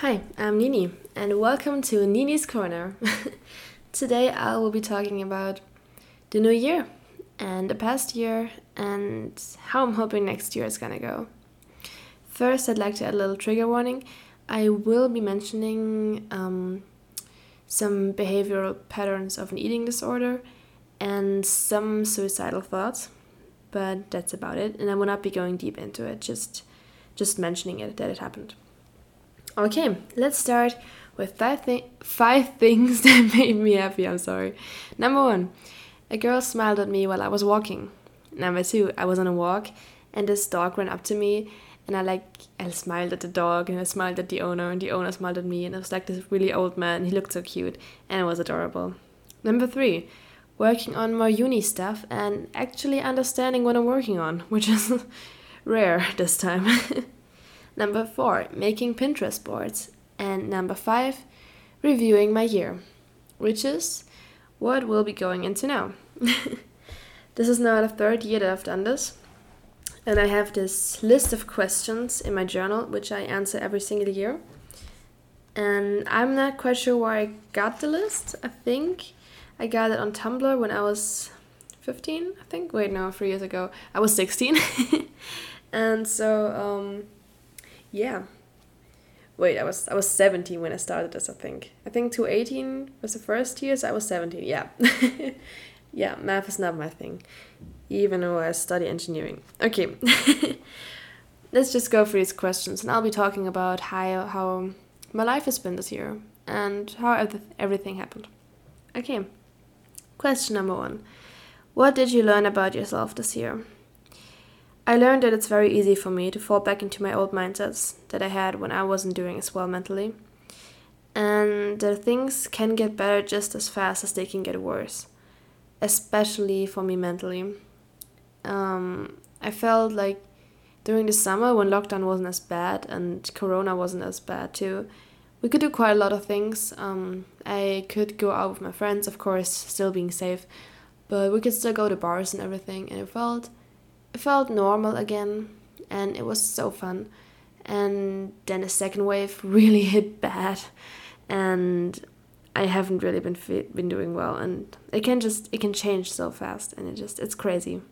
Hi, I'm Nini, and welcome to Nini's Corner. Today I will be talking about the new year and the past year and how I'm hoping next year is gonna go. First, I'd like to add a little trigger warning. I will be mentioning um, some behavioral patterns of an eating disorder and some suicidal thoughts, but that's about it. And I will not be going deep into it, just just mentioning it that it happened. Okay, let's start with five, thi- five things that made me happy. I'm sorry. Number one, a girl smiled at me while I was walking. Number two, I was on a walk and this dog ran up to me and I like I smiled at the dog and I smiled at the owner and the owner smiled at me and it was like this really old man. He looked so cute and it was adorable. Number three, working on more uni stuff and actually understanding what I'm working on, which is rare this time. number four, making Pinterest boards. And number five, reviewing my year, which is what we'll be going into now. this is now the third year that I've done this. And I have this list of questions in my journal, which I answer every single year. And I'm not quite sure where I got the list. I think I got it on Tumblr when I was 15, I think. Wait, no, three years ago. I was 16. and so, um, yeah. Wait, I was I was 17 when I started this, I think. I think 2018 was the first year, so I was 17. Yeah. yeah, math is not my thing even though I study engineering. Okay, let's just go through these questions, and I'll be talking about how how my life has been this year and how everything happened. Okay, question number one: What did you learn about yourself this year? I learned that it's very easy for me to fall back into my old mindsets that I had when I wasn't doing as well mentally, and that things can get better just as fast as they can get worse, especially for me mentally. Um, I felt like during the summer when lockdown wasn't as bad and corona wasn't as bad too we could do quite a lot of things. Um, i could go out with my friends of course still being safe but we could still go to bars and everything and it felt felt normal again and it was so fun and then the second wave really hit bad and i haven't really been been doing well and it can just it can change so fast and it just it's crazy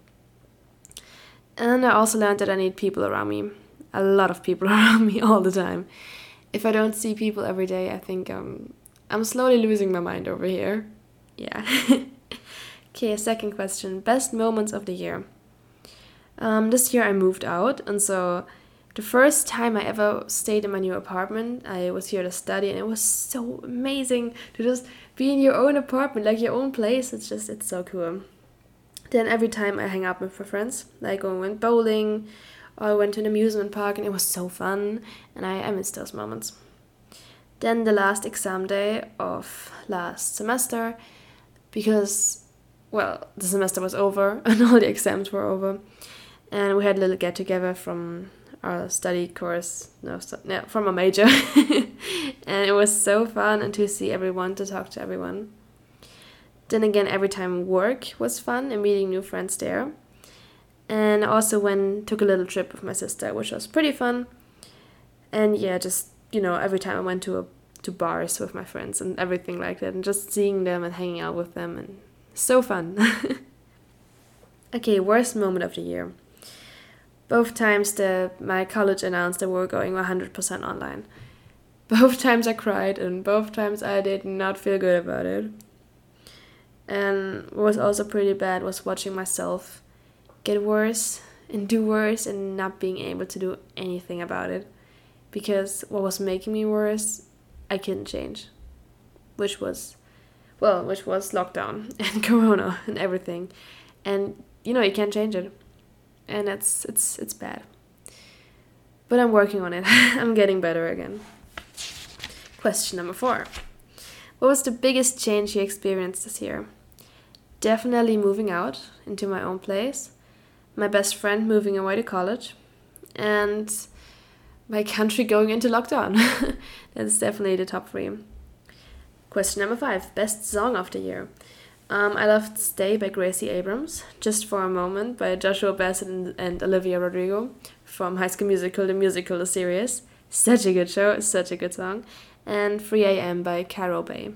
and I also learned that I need people around me. A lot of people around me all the time. If I don't see people every day, I think um, I'm slowly losing my mind over here. Yeah. okay, second question. Best moments of the year. Um, this year I moved out, and so the first time I ever stayed in my new apartment, I was here to study, and it was so amazing to just be in your own apartment, like your own place. It's just, it's so cool. Then every time I hang out with my friends, like when we went bowling or I went to an amusement park and it was so fun and I, I miss those moments. Then the last exam day of last semester because well, the semester was over and all the exams were over. And we had a little get together from our study course, no, no from a major. and it was so fun and to see everyone, to talk to everyone. Then again, every time work was fun and meeting new friends there. And also went took a little trip with my sister, which was pretty fun. And yeah, just you know, every time I went to a to bars with my friends and everything like that, and just seeing them and hanging out with them, and so fun. okay, worst moment of the year. Both times that my college announced that we were going 100% online. Both times I cried, and both times I did not feel good about it. And what was also pretty bad was watching myself get worse and do worse and not being able to do anything about it. Because what was making me worse, I couldn't change. Which was, well, which was lockdown and corona and everything. And you know, you can't change it. And it's it's it's bad. But I'm working on it. I'm getting better again. Question number 4. What was the biggest change you experienced this year? Definitely moving out into my own place, my best friend moving away to college, and my country going into lockdown. That's definitely the top three. Question number five Best song of the year. Um, I loved Stay by Gracie Abrams, Just for a Moment by Joshua Bassett and, and Olivia Rodrigo from High School Musical, the musical, the series. Such a good show, such a good song. And 3 AM by Carol Bay.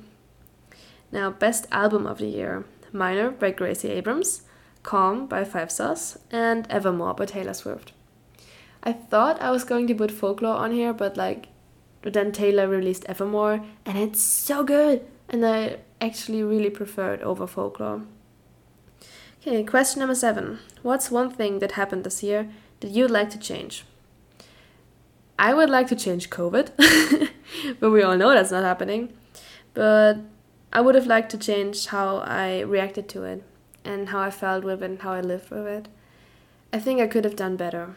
Now, best album of the year Minor by Gracie Abrams, Calm by Five Sauce, and Evermore by Taylor Swift. I thought I was going to put Folklore on here, but like, but then Taylor released Evermore, and it's so good, and I actually really prefer it over Folklore. Okay, question number seven. What's one thing that happened this year that you'd like to change? I would like to change COVID, but we all know that's not happening. But I would have liked to change how I reacted to it and how I felt with it and how I lived with it. I think I could have done better.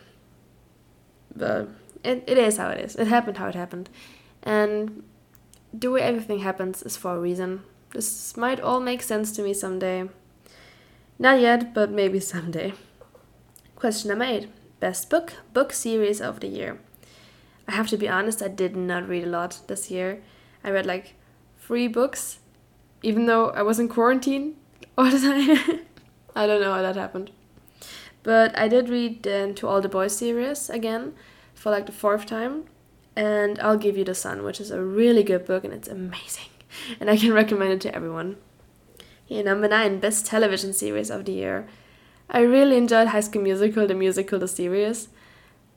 But it, it is how it is. It happened how it happened. And the way everything happens is for a reason. This might all make sense to me someday. Not yet, but maybe someday. Question number eight Best book, book series of the year. I have to be honest, I did not read a lot this year. I read like three books, even though I was in quarantine all the time. I don't know how that happened. But I did read uh, the To All the Boys series again for like the fourth time. And I'll Give You the Sun, which is a really good book and it's amazing. And I can recommend it to everyone. Yeah, number nine, best television series of the year. I really enjoyed High School Musical, the musical, the series.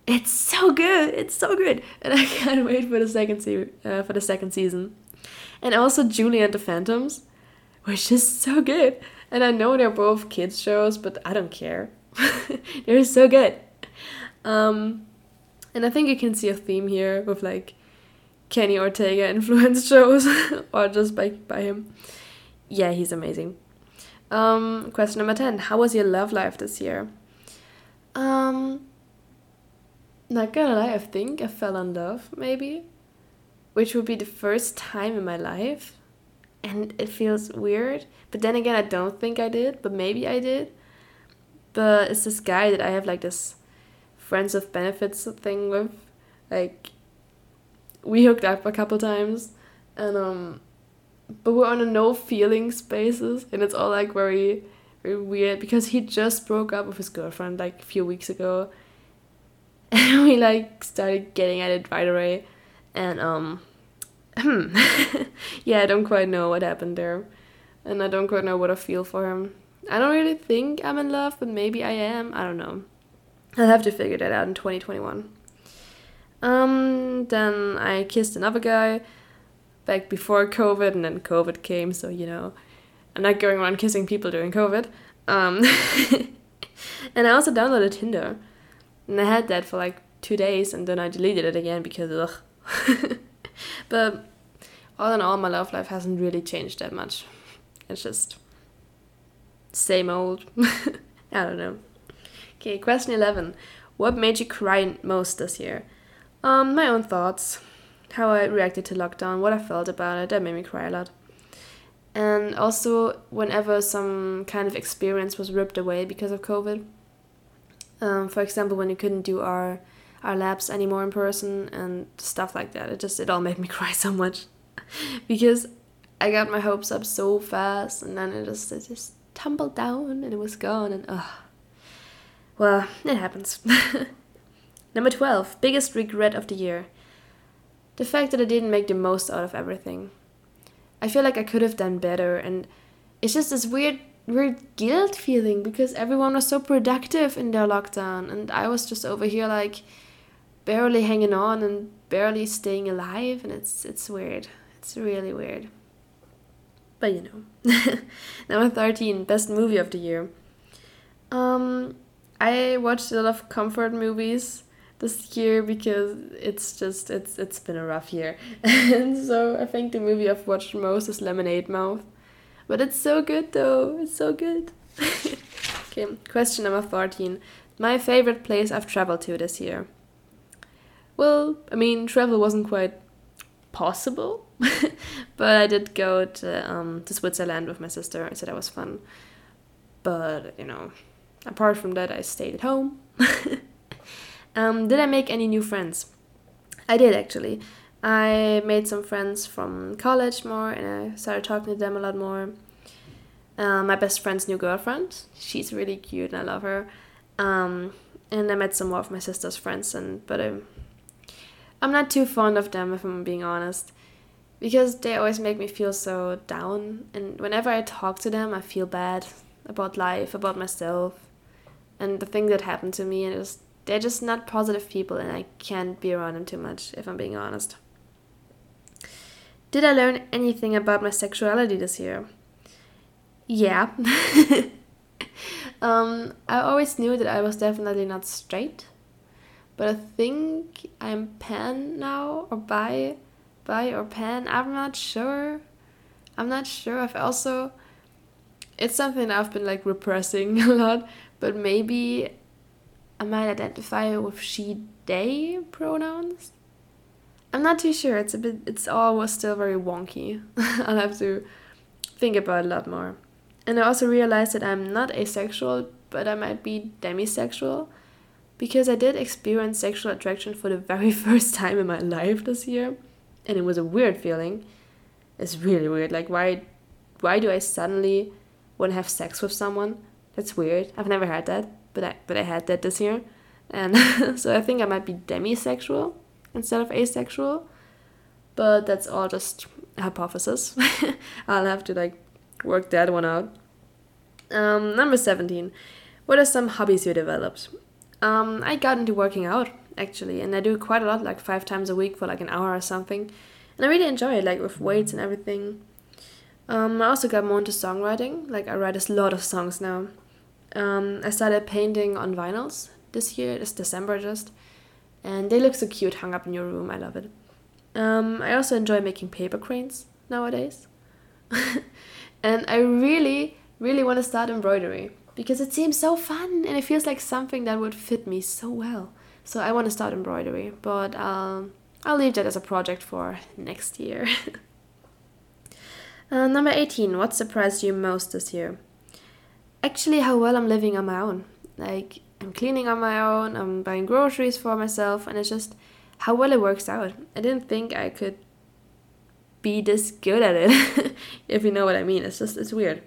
It's so good. It's so good, and I can't wait for the second se- uh, for the second season. And also Julie and the Phantoms, which is so good. And I know they're both kids shows, but I don't care. they're so good. Um, and I think you can see a theme here with like Kenny Ortega influenced shows, or just by by him. Yeah, he's amazing. Um, question number ten: How was your love life this year? Um, not gonna lie, I think I fell in love, maybe. Which would be the first time in my life. And it feels weird. But then again, I don't think I did, but maybe I did. But it's this guy that I have like this friends of benefits thing with. Like, we hooked up a couple times. And, um, but we're on a no feelings basis. And it's all like very, very weird because he just broke up with his girlfriend like a few weeks ago and we like started getting at it right away and um yeah i don't quite know what happened there and i don't quite know what i feel for him i don't really think i'm in love but maybe i am i don't know i'll have to figure that out in 2021 um then i kissed another guy back before covid and then covid came so you know i'm not going around kissing people during covid um and i also downloaded tinder and I had that for like two days and then I deleted it again because ugh. but all in all, my love life hasn't really changed that much. It's just same old. I don't know. Okay, question 11. What made you cry most this year? Um, my own thoughts. How I reacted to lockdown, what I felt about it, that made me cry a lot. And also, whenever some kind of experience was ripped away because of COVID, um, for example, when you couldn't do our our labs anymore in person and stuff like that. It just it all made me cry so much because I got my hopes up so fast and then it just it just tumbled down and it was gone and ugh. Well, it happens. Number 12, biggest regret of the year. The fact that I didn't make the most out of everything. I feel like I could have done better and it's just this weird weird guilt feeling because everyone was so productive in their lockdown and I was just over here like barely hanging on and barely staying alive and it's it's weird. It's really weird. But you know. Number 13, best movie of the year. Um I watched a lot of comfort movies this year because it's just it's it's been a rough year. and so I think the movie I've watched most is Lemonade Mouth but it's so good though. It's so good. okay, question number 14. My favorite place I've traveled to this year. Well, I mean, travel wasn't quite possible, but I did go to, um, to Switzerland with my sister, so that was fun. But, you know, apart from that, I stayed at home. Um, did I make any new friends? I did actually. I made some friends from college more and I started talking to them a lot more. Uh, my best friend's new girlfriend, she's really cute and I love her. Um, and I met some more of my sister's friends and but um, I'm not too fond of them if I'm being honest. Because they always make me feel so down and whenever I talk to them I feel bad about life, about myself and the things that happened to me and it just they're just not positive people and I can't be around them too much if I'm being honest. Did I learn anything about my sexuality this year? Yeah. um, I always knew that I was definitely not straight, but I think I'm pan now or bi, bi or pan. I'm not sure. I'm not sure. I've also, it's something I've been like repressing a lot, but maybe I might identify with she, they pronouns. I'm not too sure. It's a bit. It's all still very wonky. I'll have to think about it a lot more. And I also realized that I'm not asexual, but I might be demisexual because I did experience sexual attraction for the very first time in my life this year, and it was a weird feeling. It's really weird. Like why why do I suddenly want to have sex with someone? That's weird. I've never had that, but I but I had that this year. And so I think I might be demisexual instead of asexual. But that's all just hypothesis. I'll have to like work that one out. Um, number 17. What are some hobbies you developed? Um, I got into working out actually, and I do quite a lot, like five times a week for like an hour or something. And I really enjoy it, like with weights and everything. Um, I also got more into songwriting. Like I write a lot of songs now. Um, I started painting on vinyls this year. It's December just, and they look so cute hung up in your room. I love it. Um, I also enjoy making paper cranes nowadays. and I really, really want to start embroidery because it seems so fun and it feels like something that would fit me so well. So I want to start embroidery, but um, I'll leave that as a project for next year. uh, number 18. What surprised you most this year? Actually, how well I'm living on my own. Like, I'm cleaning on my own, I'm buying groceries for myself, and it's just how well it works out. I didn't think I could be this good at it, if you know what I mean. It's just, it's weird.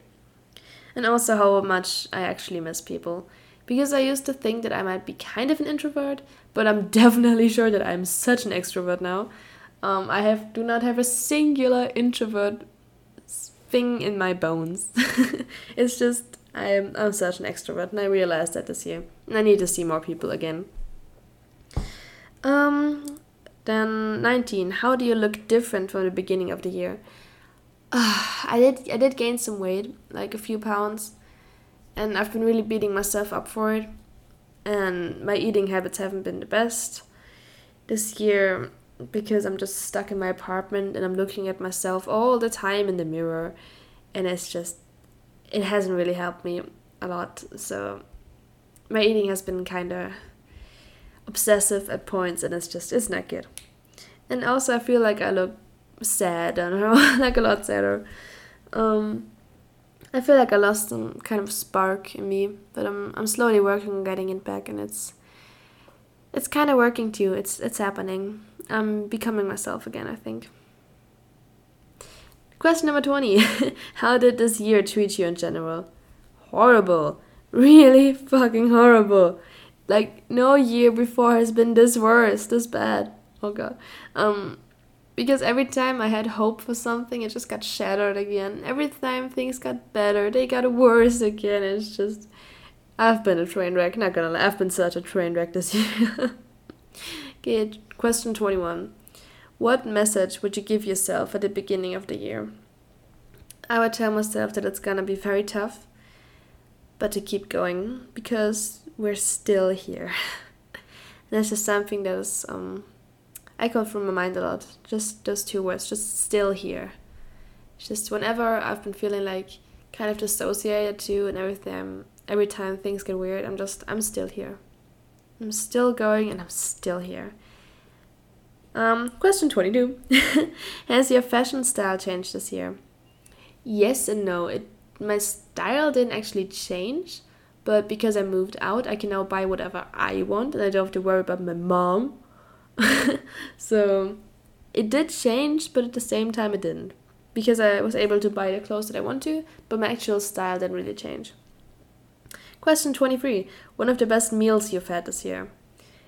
And also how much I actually miss people. Because I used to think that I might be kind of an introvert, but I'm definitely sure that I'm such an extrovert now. Um, I have do not have a singular introvert thing in my bones. it's just I'm I'm such an extrovert, and I realized that this year. I need to see more people again. Um, then 19. How do you look different from the beginning of the year? Uh, I did I did gain some weight, like a few pounds, and I've been really beating myself up for it. And my eating habits haven't been the best this year because I'm just stuck in my apartment and I'm looking at myself all the time in the mirror, and it's just it hasn't really helped me a lot. So my eating has been kind of obsessive at points, and it's just it's not good. And also, I feel like I look sad. I don't know, like a lot sadder. Um, I feel like I lost some kind of spark in me, but I'm I'm slowly working on getting it back, and it's it's kind of working too. It's it's happening. I'm becoming myself again. I think. Question number twenty: How did this year treat you in general? Horrible, really fucking horrible. Like no year before has been this worse, this bad. Oh god. Um, because every time I had hope for something, it just got shattered again. Every time things got better, they got worse again. It's just, I've been a train wreck. Not gonna lie, I've been such a train wreck this year. okay, question twenty one. What message would you give yourself at the beginning of the year? I would tell myself that it's gonna be very tough, but to keep going because we're still here. this is something that is um, echo from my mind a lot. Just those two words, just still here. Just whenever I've been feeling like kind of dissociated too and everything, every time things get weird, I'm just, I'm still here. I'm still going and I'm still here. Um, question 22. Has your fashion style changed this year? Yes and no. It my style didn't actually change, but because I moved out, I can now buy whatever I want and I don't have to worry about my mom. so it did change, but at the same time it didn't. Because I was able to buy the clothes that I want to, but my actual style didn't really change. Question 23. One of the best meals you've had this year?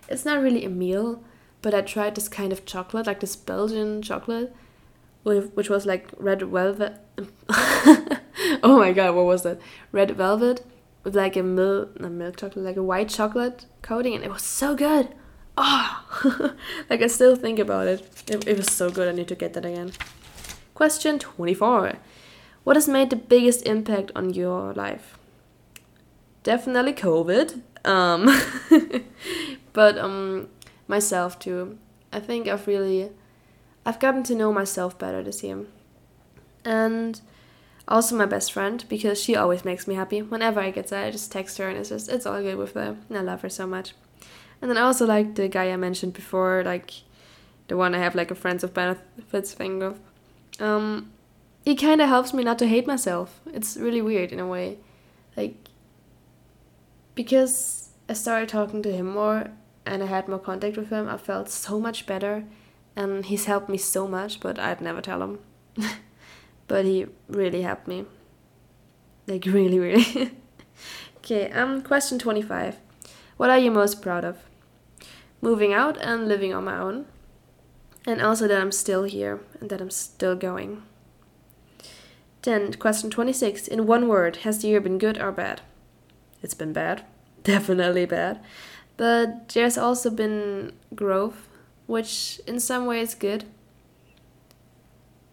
It's not really a meal, but I tried this kind of chocolate, like this Belgian chocolate, which was like red velvet. oh my god, what was that? Red velvet with like a milk, not milk chocolate, like a white chocolate coating, and it was so good. Oh, like I still think about it. it. It was so good. I need to get that again. Question 24. What has made the biggest impact on your life? Definitely COVID. Um, but um, myself too. I think I've really, I've gotten to know myself better this year, and also my best friend because she always makes me happy. Whenever I get sad, I just text her and it's just it's all good with her. And I love her so much. And then I also like the guy I mentioned before, like the one I have like a friends of benefits thing with. Um, he kind of helps me not to hate myself. It's really weird in a way, like because I started talking to him more and I had more contact with him. I felt so much better, and he's helped me so much. But I'd never tell him. but he really helped me, like really, really. okay. Um. Question twenty five. What are you most proud of? moving out and living on my own. And also that I'm still here and that I'm still going. Then, question 26. In one word, has the year been good or bad? It's been bad. Definitely bad. But there's also been growth, which in some ways good.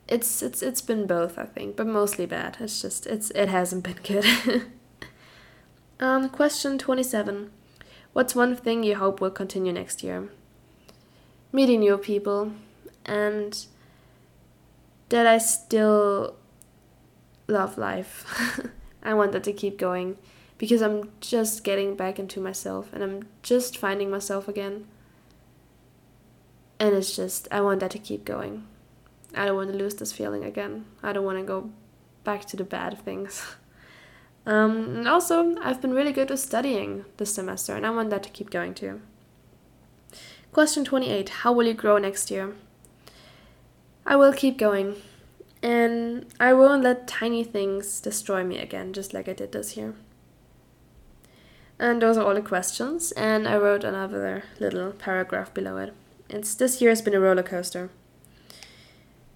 It's it's it's been both, I think, but mostly bad. It's just it's it hasn't been good. um question 27. What's one thing you hope will continue next year? Meeting new people and that I still love life. I want that to keep going because I'm just getting back into myself and I'm just finding myself again. And it's just, I want that to keep going. I don't want to lose this feeling again. I don't want to go back to the bad things. Um, and also, I've been really good with studying this semester, and I want that to keep going too. Question 28 How will you grow next year? I will keep going, and I won't let tiny things destroy me again, just like I did this year. And those are all the questions, and I wrote another little paragraph below it. It's this year has been a roller coaster.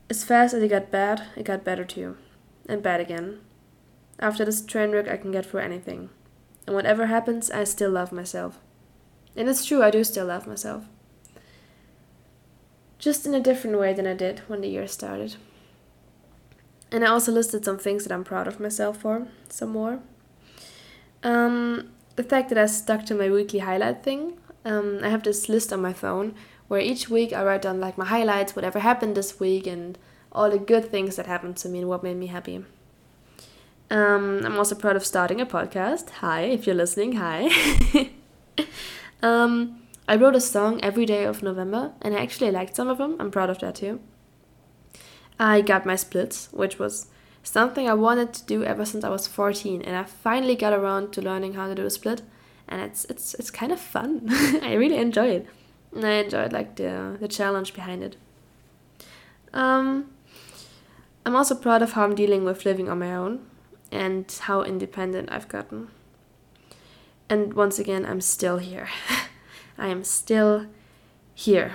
As fast as it got bad, it got better too, and bad again. After this train wreck, I can get through anything. And whatever happens, I still love myself. And it's true, I do still love myself. Just in a different way than I did when the year started. And I also listed some things that I'm proud of myself for, some more. Um, the fact that I stuck to my weekly highlight thing. Um, I have this list on my phone where each week I write down like my highlights, whatever happened this week, and all the good things that happened to me and what made me happy. Um, I'm also proud of starting a podcast. Hi, if you're listening, hi. um, I wrote a song every day of November, and I actually liked some of them. I'm proud of that too. I got my splits, which was something I wanted to do ever since I was 14, and I finally got around to learning how to do a split, and it's it's it's kind of fun. I really enjoy it, and I enjoyed like the the challenge behind it. Um, I'm also proud of how I'm dealing with living on my own and how independent I've gotten. And once again, I'm still here. I am still here.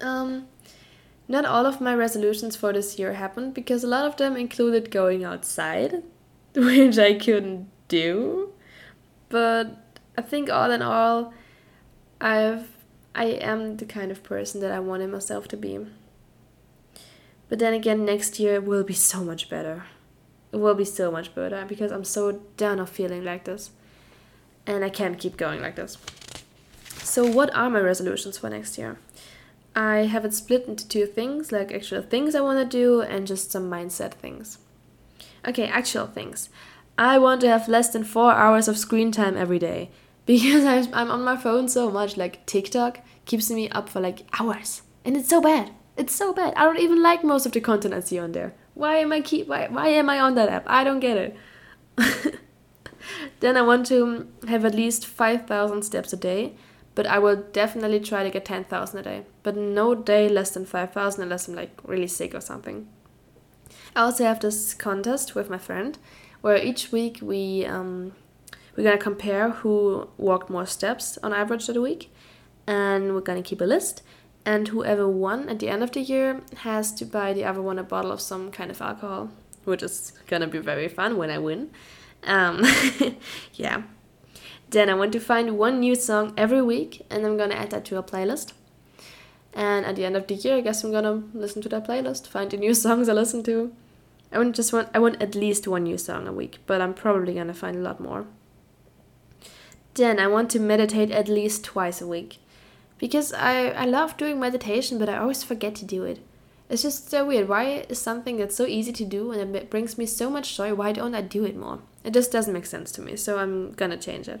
Um, not all of my resolutions for this year happened because a lot of them included going outside, which I couldn't do. But I think all in all, I've I am the kind of person that I wanted myself to be. But then again, next year will be so much better it will be so much better because I'm so done of feeling like this. And I can't keep going like this. So, what are my resolutions for next year? I have it split into two things like actual things I want to do and just some mindset things. Okay, actual things. I want to have less than four hours of screen time every day because I'm on my phone so much. Like, TikTok keeps me up for like hours. And it's so bad. It's so bad. I don't even like most of the content I see on there. Why am I keep why, why am I on that app? I don't get it. then I want to have at least 5,000 steps a day, but I will definitely try to get 10,000 a day. But no day less than 5,000 unless I'm like really sick or something. I also have this contest with my friend where each week we um, we're gonna compare who walked more steps on average the week and we're gonna keep a list. And whoever won at the end of the year has to buy the other one a bottle of some kind of alcohol, which is gonna be very fun when I win. Um, yeah. Then I want to find one new song every week, and I'm gonna add that to a playlist. And at the end of the year, I guess I'm gonna listen to that playlist, find the new songs I listen to. I want just want I want at least one new song a week, but I'm probably gonna find a lot more. Then I want to meditate at least twice a week. Because I, I love doing meditation, but I always forget to do it. It's just so weird. Why is something that's so easy to do and it brings me so much joy, why don't I do it more? It just doesn't make sense to me, so I'm gonna change it.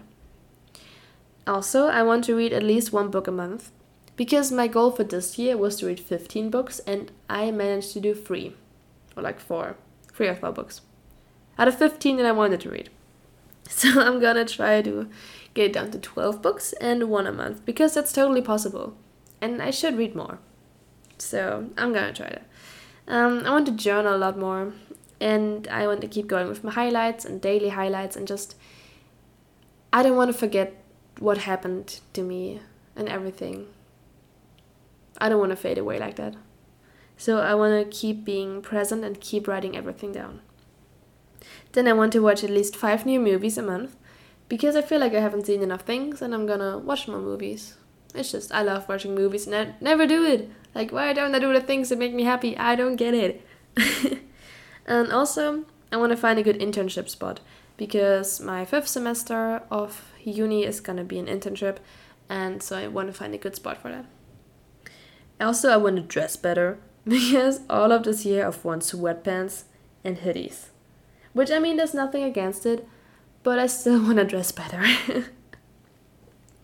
Also, I want to read at least one book a month. Because my goal for this year was to read 15 books, and I managed to do three. Or like four. Three or four books. Out of 15 that I wanted to read. So I'm gonna try to get down to 12 books and one a month because that's totally possible. And I should read more. So I'm gonna try that. Um, I want to journal a lot more and I want to keep going with my highlights and daily highlights and just. I don't want to forget what happened to me and everything. I don't want to fade away like that. So I want to keep being present and keep writing everything down. Then I want to watch at least five new movies a month because I feel like I haven't seen enough things and I'm gonna watch more movies. It's just, I love watching movies and I never do it. Like, why don't I do the things that make me happy? I don't get it. and also, I want to find a good internship spot because my fifth semester of uni is gonna be an internship, and so I want to find a good spot for that. Also, I want to dress better because all of this year I've worn sweatpants and hoodies. Which I mean, there's nothing against it, but I still want to dress better.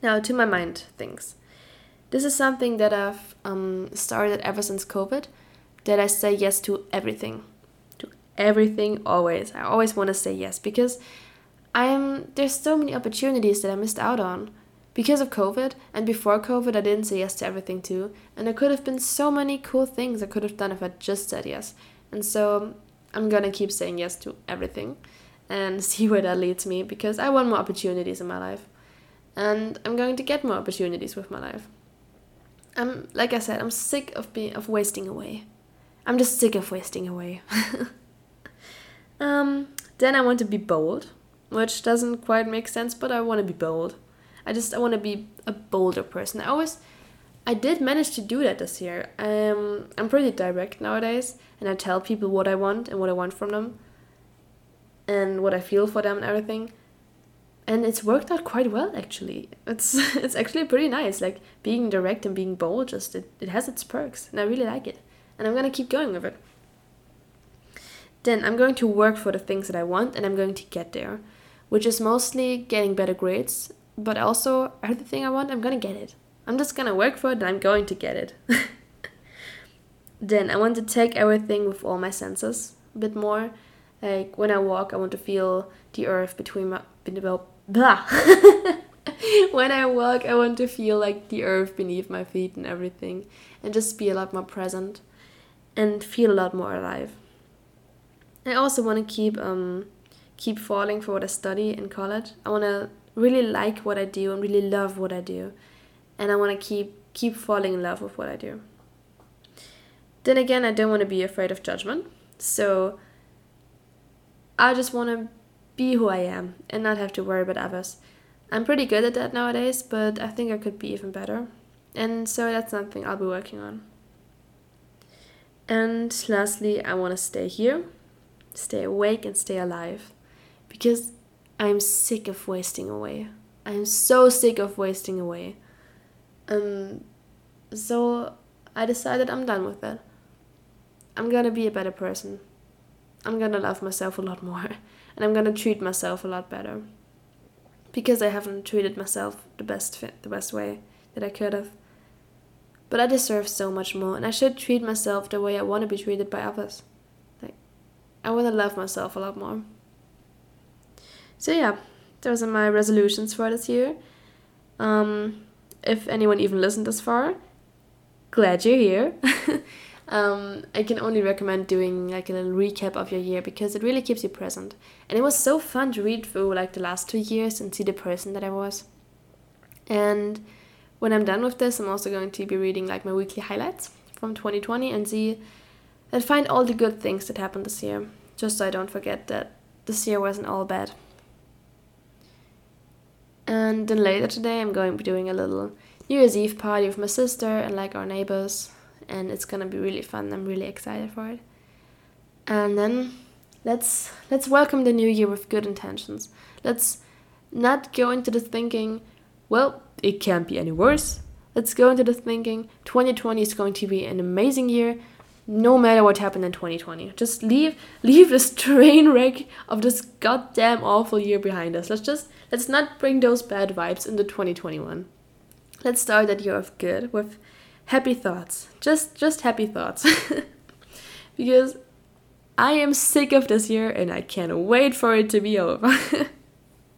now, to my mind things. This is something that I've um, started ever since COVID, that I say yes to everything. To everything, always. I always want to say yes because I'm there's so many opportunities that I missed out on because of COVID. And before COVID, I didn't say yes to everything too. And there could have been so many cool things I could have done if I just said yes. And so I'm gonna keep saying yes to everything and see where that leads me because I want more opportunities in my life. And I'm going to get more opportunities with my life. I'm like I said, I'm sick of being of wasting away. I'm just sick of wasting away. um, then I want to be bold, which doesn't quite make sense, but I want to be bold. I just I want to be a bolder person. I always I did manage to do that this year. Um, I'm pretty direct nowadays, and I tell people what I want and what I want from them and what I feel for them and everything. And it's worked out quite well actually. It's it's actually pretty nice. Like being direct and being bold just it, it has its perks and I really like it. And I'm gonna keep going with it. Then I'm going to work for the things that I want and I'm going to get there. Which is mostly getting better grades, but also everything I want, I'm gonna get it. I'm just gonna work for it and I'm going to get it. then I want to take everything with all my senses a bit more like when I walk, I want to feel the earth between my blah. when I walk, I want to feel like the earth beneath my feet and everything, and just be a lot more present, and feel a lot more alive. I also want to keep um keep falling for what I study in college. I want to really like what I do and really love what I do, and I want to keep keep falling in love with what I do. Then again, I don't want to be afraid of judgment, so I just want to be who I am and not have to worry about others. I'm pretty good at that nowadays, but I think I could be even better. And so that's something I'll be working on. And lastly, I want to stay here, stay awake, and stay alive. Because I'm sick of wasting away. I'm so sick of wasting away. Um, so I decided I'm done with that. I'm gonna be a better person. I'm gonna love myself a lot more and I'm gonna treat myself a lot better because I haven't treated myself the best fit, the best way that I could have. But I deserve so much more and I should treat myself the way I want to be treated by others. I want to love myself a lot more. So yeah, those are my resolutions for this year. Um, if anyone even listened this far, glad you're here. um, I can only recommend doing like a little recap of your year because it really keeps you present. And it was so fun to read through like the last two years and see the person that I was. And when I'm done with this, I'm also going to be reading like my weekly highlights from 2020 and see and find all the good things that happened this year, just so I don't forget that this year wasn't all bad. And then later today, I'm going to be doing a little New Year's Eve party with my sister and like our neighbors, and it's gonna be really fun. I'm really excited for it. And then let's let's welcome the new year with good intentions. Let's not go into the thinking, well, it can't be any worse. Let's go into the thinking 2020 is going to be an amazing year no matter what happened in 2020. Just leave leave this train wreck of this goddamn awful year behind us. Let's just let's not bring those bad vibes into 2021. Let's start that year of good with happy thoughts. Just just happy thoughts. because I am sick of this year and I can't wait for it to be over.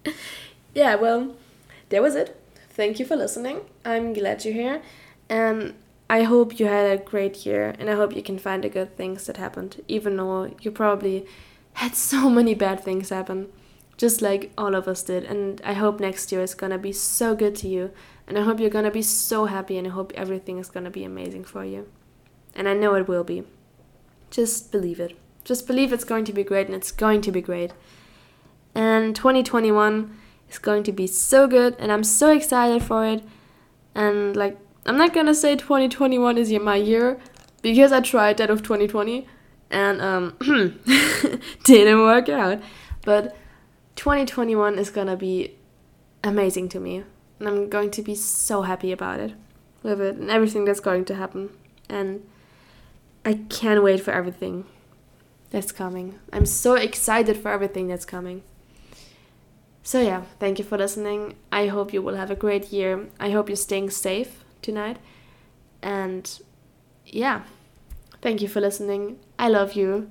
yeah, well, that was it. Thank you for listening. I'm glad you're here. And I hope you had a great year and I hope you can find the good things that happened, even though you probably had so many bad things happen, just like all of us did. And I hope next year is gonna be so good to you, and I hope you're gonna be so happy, and I hope everything is gonna be amazing for you. And I know it will be. Just believe it. Just believe it's going to be great, and it's going to be great. And 2021 is going to be so good, and I'm so excited for it. And like, I'm not gonna say 2021 is my year because I tried that of 2020 and um, didn't work out. But 2021 is gonna be amazing to me, and I'm going to be so happy about it with it and everything that's going to happen. And I can't wait for everything that's coming. I'm so excited for everything that's coming. So, yeah, thank you for listening. I hope you will have a great year. I hope you're staying safe tonight. And yeah, thank you for listening. I love you.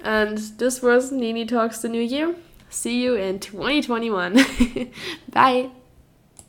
And this was Nini Talks the New Year. See you in 2021. Bye.